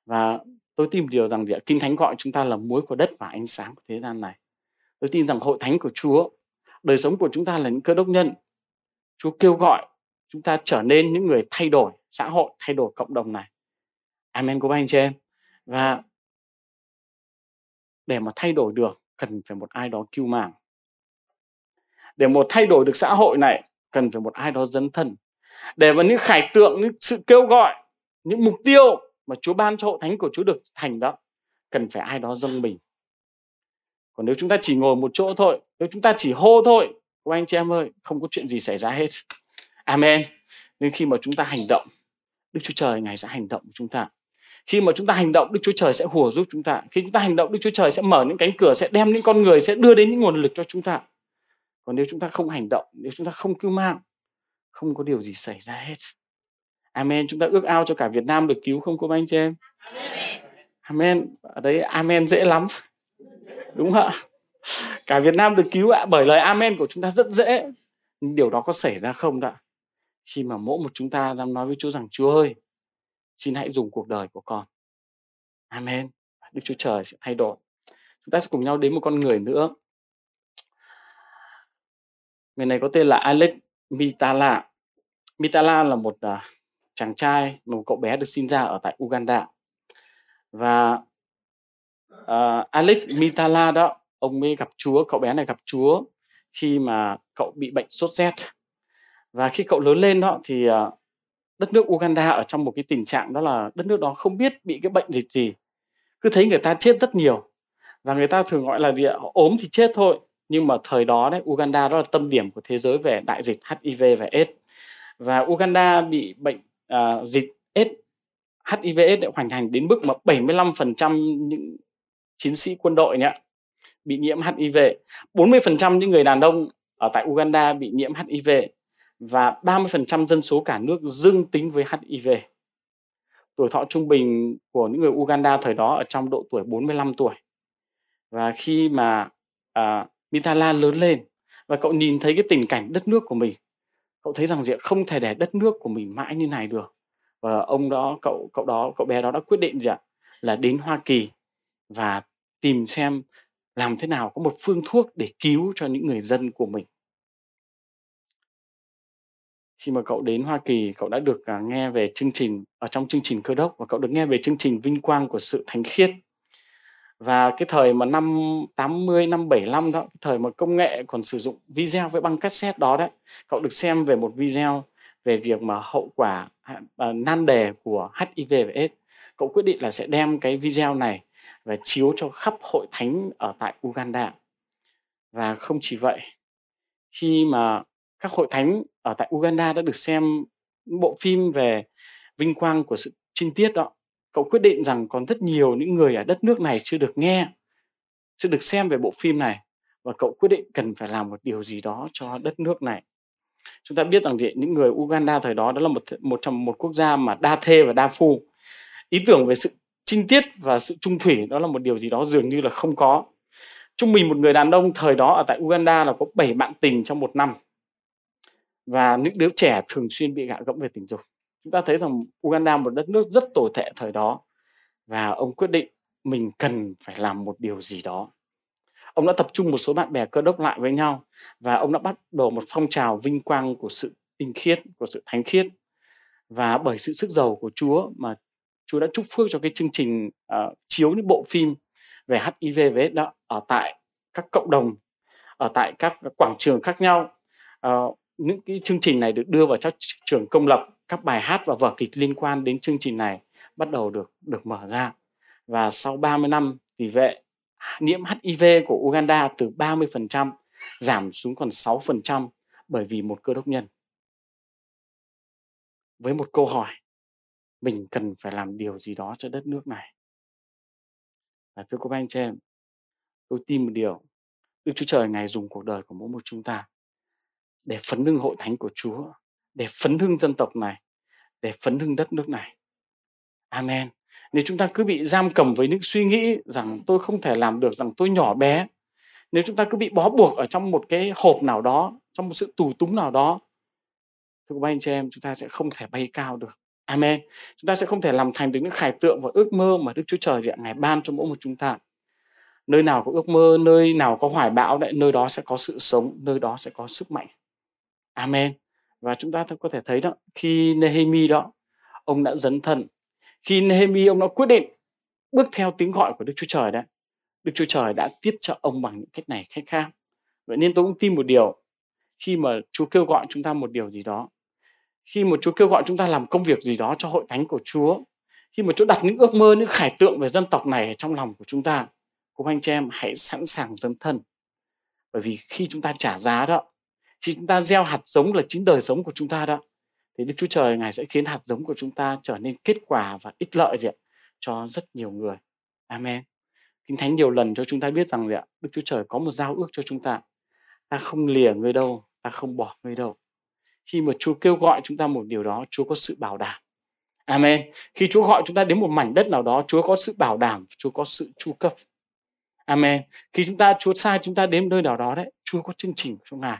Và tôi tin điều rằng gì ạ? Kinh Thánh gọi chúng ta là muối của đất và ánh sáng của thế gian này. Tôi tin rằng hội thánh của Chúa, đời sống của chúng ta là những cơ đốc nhân Chúa kêu gọi chúng ta trở nên những người thay đổi xã hội, thay đổi cộng đồng này. Amen của anh chị em. Và để mà thay đổi được cần phải một ai đó cứu mạng. Để một thay đổi được xã hội này cần phải một ai đó dấn thân. Để mà những khải tượng, những sự kêu gọi, những mục tiêu mà Chúa ban cho hội thánh của Chúa được thành đó cần phải ai đó dâng mình. Còn nếu chúng ta chỉ ngồi một chỗ thôi, nếu chúng ta chỉ hô thôi các anh chị em ơi không có chuyện gì xảy ra hết. Amen. Nên khi mà chúng ta hành động đức chúa trời ngài sẽ hành động của chúng ta. Khi mà chúng ta hành động đức chúa trời sẽ hùa giúp chúng ta. Khi chúng ta hành động đức chúa trời sẽ mở những cánh cửa sẽ đem những con người sẽ đưa đến những nguồn lực cho chúng ta còn nếu chúng ta không hành động, nếu chúng ta không cứu mạng, không có điều gì xảy ra hết. Amen. Chúng ta ước ao cho cả việt nam được cứu không cô anh chị em amen. Ở đấy amen dễ lắm. Đúng không ạ? Cả việt nam được cứu ạ, bởi lời amen của chúng ta rất dễ. Nhưng điều đó có xảy ra không đã? Khi mà mỗi một chúng ta dám nói với chúa rằng, chúa ơi, xin hãy dùng cuộc đời của con. Amen. Đức chúa trời sẽ thay đổi. Chúng ta sẽ cùng nhau đến một con người nữa người này có tên là alex mitala. Mitala là một uh, chàng trai một cậu bé được sinh ra ở tại uganda. Và uh, alex mitala đó ông mới gặp chúa cậu bé này gặp chúa khi mà cậu bị bệnh sốt rét. Và khi cậu lớn lên đó thì uh, đất nước Uganda ở trong một cái tình trạng đó là đất nước đó không biết bị cái bệnh dịch gì. Cứ thấy người ta chết rất nhiều và người ta thường gọi là gì ạ? Ốm thì chết thôi nhưng mà thời đó đấy Uganda đó là tâm điểm của thế giới về đại dịch HIV và AIDS và Uganda bị bệnh uh, dịch AIDS HIV AIDS đã hoành hành đến mức mà 75% những chiến sĩ quân đội nhé bị nhiễm HIV 40% những người đàn ông ở tại Uganda bị nhiễm HIV và 30% dân số cả nước dương tính với HIV. Tuổi thọ trung bình của những người Uganda thời đó ở trong độ tuổi 45 tuổi. Và khi mà uh, Mitala lớn lên và cậu nhìn thấy cái tình cảnh đất nước của mình, cậu thấy rằng gì không thể để đất nước của mình mãi như này được. Và ông đó, cậu cậu đó, cậu bé đó đã quyết định gì ạ? Là đến Hoa Kỳ và tìm xem làm thế nào có một phương thuốc để cứu cho những người dân của mình khi mà cậu đến Hoa Kỳ, cậu đã được à, nghe về chương trình ở trong chương trình cơ đốc và cậu được nghe về chương trình vinh quang của sự thánh khiết. Và cái thời mà năm 80, năm 75 đó, cái thời mà công nghệ còn sử dụng video với băng cassette đó đấy, cậu được xem về một video về việc mà hậu quả uh, nan đề của HIV và AIDS. Cậu quyết định là sẽ đem cái video này và chiếu cho khắp hội thánh ở tại Uganda. Và không chỉ vậy, khi mà các hội thánh ở tại Uganda đã được xem bộ phim về vinh quang của sự trinh tiết đó cậu quyết định rằng còn rất nhiều những người ở đất nước này chưa được nghe, chưa được xem về bộ phim này và cậu quyết định cần phải làm một điều gì đó cho đất nước này. Chúng ta biết rằng thì những người Uganda thời đó đó là một một trong một quốc gia mà đa thê và đa phu. Ý tưởng về sự trinh tiết và sự trung thủy đó là một điều gì đó dường như là không có. Trung bình một người đàn ông thời đó ở tại Uganda là có 7 bạn tình trong một năm và những đứa trẻ thường xuyên bị gạ gẫm về tình dục chúng ta thấy rằng Uganda một đất nước rất tồi tệ thời đó và ông quyết định mình cần phải làm một điều gì đó. Ông đã tập trung một số bạn bè cơ đốc lại với nhau và ông đã bắt đầu một phong trào vinh quang của sự tinh khiết của sự thánh khiết. Và bởi sự sức giàu của Chúa mà Chúa đã chúc phước cho cái chương trình uh, chiếu những bộ phim về HIV với đó ở tại các cộng đồng ở tại các quảng trường khác nhau. Uh, những cái chương trình này được đưa vào các trường công lập các bài hát và vở kịch liên quan đến chương trình này bắt đầu được được mở ra và sau 30 năm tỷ vệ nhiễm HIV của Uganda từ 30% giảm xuống còn 6% bởi vì một cơ đốc nhân. Với một câu hỏi, mình cần phải làm điều gì đó cho đất nước này. Và thưa cô bác anh chị em, tôi tin một điều, Đức Chúa Trời Ngài dùng cuộc đời của mỗi một chúng ta để phấn hưng hội thánh của Chúa, để phấn hưng dân tộc này, để phấn hưng đất nước này. Amen. Nếu chúng ta cứ bị giam cầm với những suy nghĩ rằng tôi không thể làm được, rằng tôi nhỏ bé, nếu chúng ta cứ bị bó buộc ở trong một cái hộp nào đó, trong một sự tù túng nào đó, thưa các anh chị em, chúng ta sẽ không thể bay cao được. Amen. Chúng ta sẽ không thể làm thành được những khải tượng và ước mơ mà Đức Chúa Trời diện ngày ban cho mỗi một chúng ta. Nơi nào có ước mơ, nơi nào có hoài bão, đấy, nơi đó sẽ có sự sống, nơi đó sẽ có sức mạnh. Amen. Và chúng ta có thể thấy đó, khi Nehemi đó, ông đã dấn thân. Khi Nehemi ông đã quyết định bước theo tiếng gọi của Đức Chúa Trời đấy, Đức Chúa Trời đã tiếp trợ ông bằng những cách này cách khác. Vậy nên tôi cũng tin một điều, khi mà Chúa kêu gọi chúng ta một điều gì đó, khi mà Chúa kêu gọi chúng ta làm công việc gì đó cho hội thánh của Chúa, khi mà Chúa đặt những ước mơ, những khải tượng về dân tộc này trong lòng của chúng ta, cô anh chị em hãy sẵn sàng dấn thân. Bởi vì khi chúng ta trả giá đó, khi chúng ta gieo hạt giống là chính đời sống của chúng ta đó thì Đức Chúa Trời Ngài sẽ khiến hạt giống của chúng ta trở nên kết quả và ích lợi gì ạ? cho rất nhiều người. Amen. Kinh Thánh nhiều lần cho chúng ta biết rằng ạ, Đức Chúa Trời có một giao ước cho chúng ta. Ta không lìa người đâu, ta không bỏ người đâu. Khi mà Chúa kêu gọi chúng ta một điều đó, Chúa có sự bảo đảm. Amen. Khi Chúa gọi chúng ta đến một mảnh đất nào đó, Chúa có sự bảo đảm, Chúa có sự chu cấp. Amen. Khi chúng ta Chúa sai chúng ta đến nơi nào đó đấy, Chúa có chương trình cho Ngài.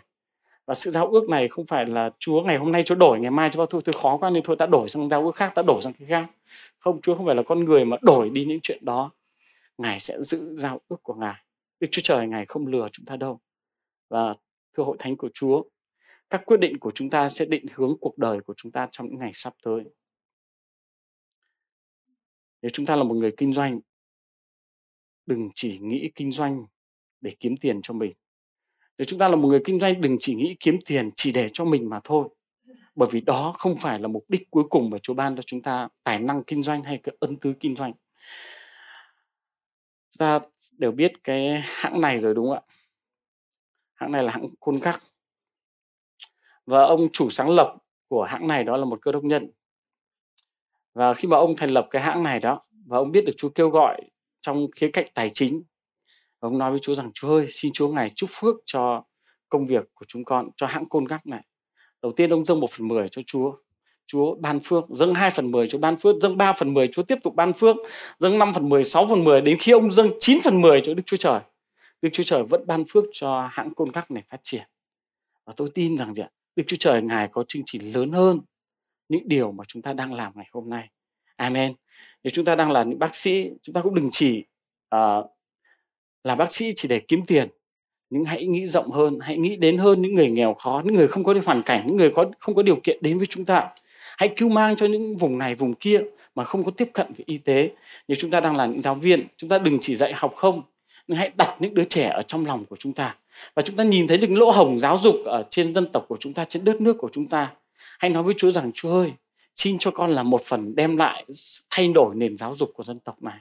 Và sự giao ước này không phải là Chúa ngày hôm nay Chúa đổi, ngày mai Chúa thôi tôi khó quá nên thôi ta đổi sang giao ước khác, ta đổi sang cái khác. Không, Chúa không phải là con người mà đổi đi những chuyện đó. Ngài sẽ giữ giao ước của Ngài. Đức Chúa Trời Ngài không lừa chúng ta đâu. Và thưa hội thánh của Chúa, các quyết định của chúng ta sẽ định hướng cuộc đời của chúng ta trong những ngày sắp tới. Nếu chúng ta là một người kinh doanh, đừng chỉ nghĩ kinh doanh để kiếm tiền cho mình. Nếu chúng ta là một người kinh doanh, đừng chỉ nghĩ kiếm tiền chỉ để cho mình mà thôi. Bởi vì đó không phải là mục đích cuối cùng mà Chúa ban cho chúng ta tài năng kinh doanh hay cái ân tứ kinh doanh. Chúng ta đều biết cái hãng này rồi đúng không ạ? Hãng này là hãng Khôn Khắc Và ông chủ sáng lập của hãng này đó là một cơ đốc nhân. Và khi mà ông thành lập cái hãng này đó và ông biết được Chúa kêu gọi trong khía cạnh tài chính ông nói với Chúa rằng Chúa ơi xin Chúa ngài chúc phước cho công việc của chúng con cho hãng côn gác này. Đầu tiên ông dâng một phần mười cho Chúa. Chúa ban phước dâng 2 phần 10 Chúa ban phước dâng 3 phần 10 Chúa tiếp tục ban phước dâng 5 phần 10 6 phần 10 đến khi ông dâng 9 phần 10 cho Đức Chúa Trời. Đức Chúa Trời vẫn ban phước cho hãng côn gác này phát triển. Và tôi tin rằng gì ạ? Đức Chúa Trời Ngài có chương trình lớn hơn những điều mà chúng ta đang làm ngày hôm nay. Amen. Nếu chúng ta đang là những bác sĩ, chúng ta cũng đừng chỉ uh, là bác sĩ chỉ để kiếm tiền, nhưng hãy nghĩ rộng hơn, hãy nghĩ đến hơn những người nghèo khó, những người không có hoàn cảnh, những người có không có điều kiện đến với chúng ta. Hãy cứu mang cho những vùng này, vùng kia mà không có tiếp cận với y tế. Nếu chúng ta đang là những giáo viên, chúng ta đừng chỉ dạy học không, nhưng hãy đặt những đứa trẻ ở trong lòng của chúng ta. Và chúng ta nhìn thấy được lỗ hổng giáo dục ở trên dân tộc của chúng ta, trên đất nước của chúng ta Hãy nói với Chúa rằng Chúa ơi, xin cho con là một phần đem lại thay đổi nền giáo dục của dân tộc này.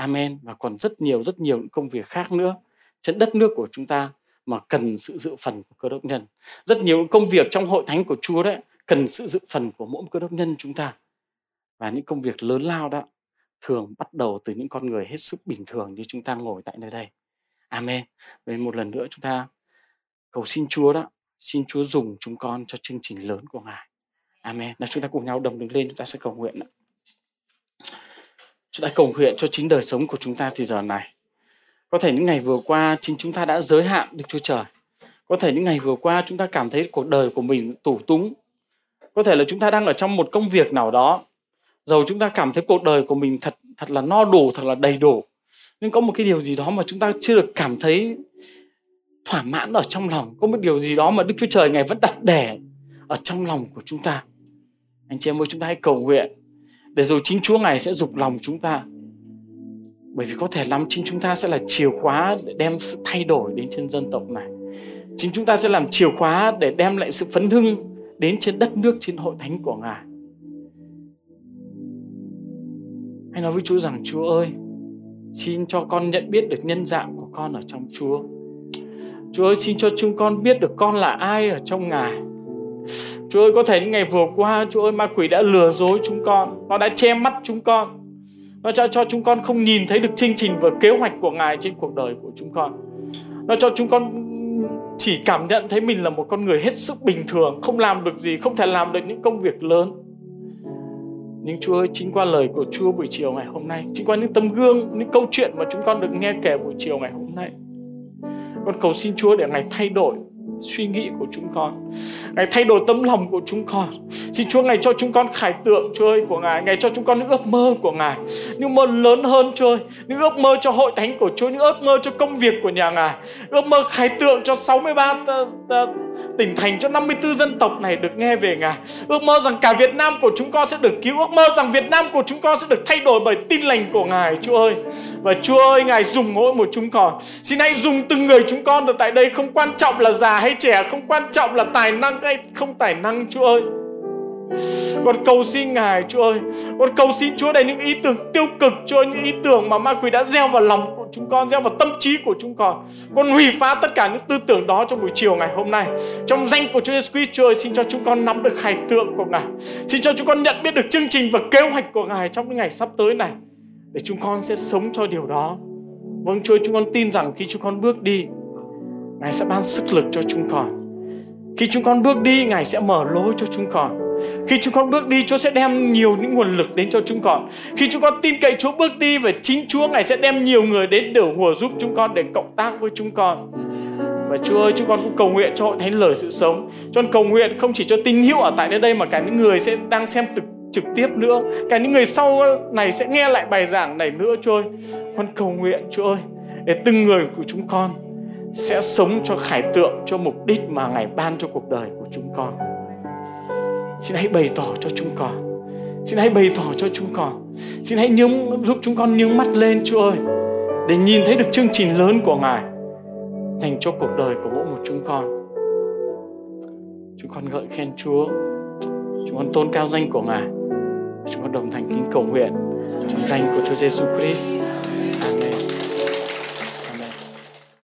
Amen. Và còn rất nhiều rất nhiều những công việc khác nữa trên đất nước của chúng ta mà cần sự dự phần của cơ đốc nhân. Rất nhiều công việc trong hội thánh của Chúa đấy, cần sự dự phần của mỗi cơ đốc nhân chúng ta. Và những công việc lớn lao đó thường bắt đầu từ những con người hết sức bình thường như chúng ta ngồi tại nơi đây. Amen. Vậy một lần nữa chúng ta cầu xin Chúa đó, Xin Chúa dùng chúng con cho chương trình lớn của Ngài. Amen. Nào, chúng ta cùng nhau đồng đứng lên, chúng ta sẽ cầu nguyện. Chúng ta cầu nguyện cho chính đời sống của chúng ta thì giờ này. Có thể những ngày vừa qua chính chúng ta đã giới hạn Đức Chúa Trời. Có thể những ngày vừa qua chúng ta cảm thấy cuộc đời của mình tủ túng. Có thể là chúng ta đang ở trong một công việc nào đó. Dầu chúng ta cảm thấy cuộc đời của mình thật thật là no đủ, thật là đầy đủ. Nhưng có một cái điều gì đó mà chúng ta chưa được cảm thấy thỏa mãn ở trong lòng có một điều gì đó mà đức chúa trời ngài vẫn đặt để ở trong lòng của chúng ta anh chị em ơi chúng ta hãy cầu nguyện để rồi chính chúa ngài sẽ dục lòng chúng ta. Bởi vì có thể lắm, chính chúng ta sẽ là chìa khóa để đem sự thay đổi đến trên dân tộc này. Chính chúng ta sẽ làm chìa khóa để đem lại sự phấn hưng đến trên đất nước, trên hội thánh của ngài. Hãy nói với chúa rằng, chúa ơi, xin cho con nhận biết được nhân dạng của con ở trong chúa. Chúa ơi, xin cho chúng con biết được con là ai ở trong Ngài. Chúa ơi có thể những ngày vừa qua Chúa ơi ma quỷ đã lừa dối chúng con. Nó đã che mắt chúng con. Nó cho cho chúng con không nhìn thấy được chương trình và kế hoạch của Ngài trên cuộc đời của chúng con. Nó cho chúng con chỉ cảm nhận thấy mình là một con người hết sức bình thường Không làm được gì, không thể làm được những công việc lớn. Nhưng Chúa ơi, chính qua lời của Chúa buổi chiều ngày hôm nay, chính qua những tấm gương, những câu chuyện mà chúng con được nghe kể buổi chiều ngày hôm nay, con cầu xin Chúa để Ngài thay đổi suy nghĩ của chúng con Ngài thay đổi tấm lòng của chúng con Xin Chúa Ngài cho chúng con khải tượng Chúa ơi của Ngài Ngài cho chúng con những ước mơ của Ngài Những mơ lớn hơn Chúa ơi Những ước mơ cho hội thánh của Chúa Những ước mơ cho công việc của nhà Ngài Ước mơ khải tượng cho 63 tỉnh thành cho 54 dân tộc này được nghe về Ngài. Ước mơ rằng cả Việt Nam của chúng con sẽ được cứu. Ước mơ rằng Việt Nam của chúng con sẽ được thay đổi bởi tin lành của Ngài, Chúa ơi. Và Chúa ơi, Ngài dùng mỗi một chúng con. Xin hãy dùng từng người chúng con ở tại đây không quan trọng là già hay trẻ, không quan trọng là tài năng hay không tài năng, Chúa ơi. Con cầu xin Ngài Chúa ơi Con cầu xin Chúa để những ý tưởng tiêu cực Chúa ơi, những ý tưởng mà ma quỷ đã gieo vào lòng của chúng con Gieo vào tâm trí của chúng con Con hủy phá tất cả những tư tưởng đó trong buổi chiều ngày hôm nay Trong danh của Chúa Jesus Christ Chúa ơi xin cho chúng con nắm được khải tượng của Ngài Xin cho chúng con nhận biết được chương trình và kế hoạch của Ngài trong những ngày sắp tới này để chúng con sẽ sống cho điều đó. Vâng Chúa chúng con tin rằng khi chúng con bước đi Ngài sẽ ban sức lực cho chúng con. Khi chúng con bước đi Ngài sẽ mở lối cho chúng con. Khi chúng con bước đi Chúa sẽ đem nhiều những nguồn lực đến cho chúng con. Khi chúng con tin cậy Chúa bước đi Và chính Chúa Ngài sẽ đem nhiều người đến đổ hùa giúp chúng con Để cộng tác với chúng con. Và Chúa ơi chúng con cũng cầu nguyện cho hội thánh lời sự sống. Cho con cầu nguyện không chỉ cho tín hữu ở tại nơi đây Mà cả những người sẽ đang xem trực, trực tiếp nữa. Cả những người sau này sẽ nghe lại bài giảng này nữa Chúa ơi. Con cầu nguyện Chúa ơi Để từng người của chúng con sẽ sống cho khải tượng Cho mục đích mà Ngài ban cho cuộc đời của chúng con. Xin hãy bày tỏ cho chúng con. Xin hãy bày tỏ cho chúng con. Xin hãy nhướng, giúp chúng con nhướng mắt lên Chúa ơi Để nhìn thấy được chương trình lớn của Ngài Dành cho cuộc đời của mỗi một chúng con. Chúng con ngợi khen Chúa. Chúng con tôn cao danh của Ngài. Chúng con đồng thành kính cầu nguyện Trong danh của Chúa Giêsu Christ. Amen.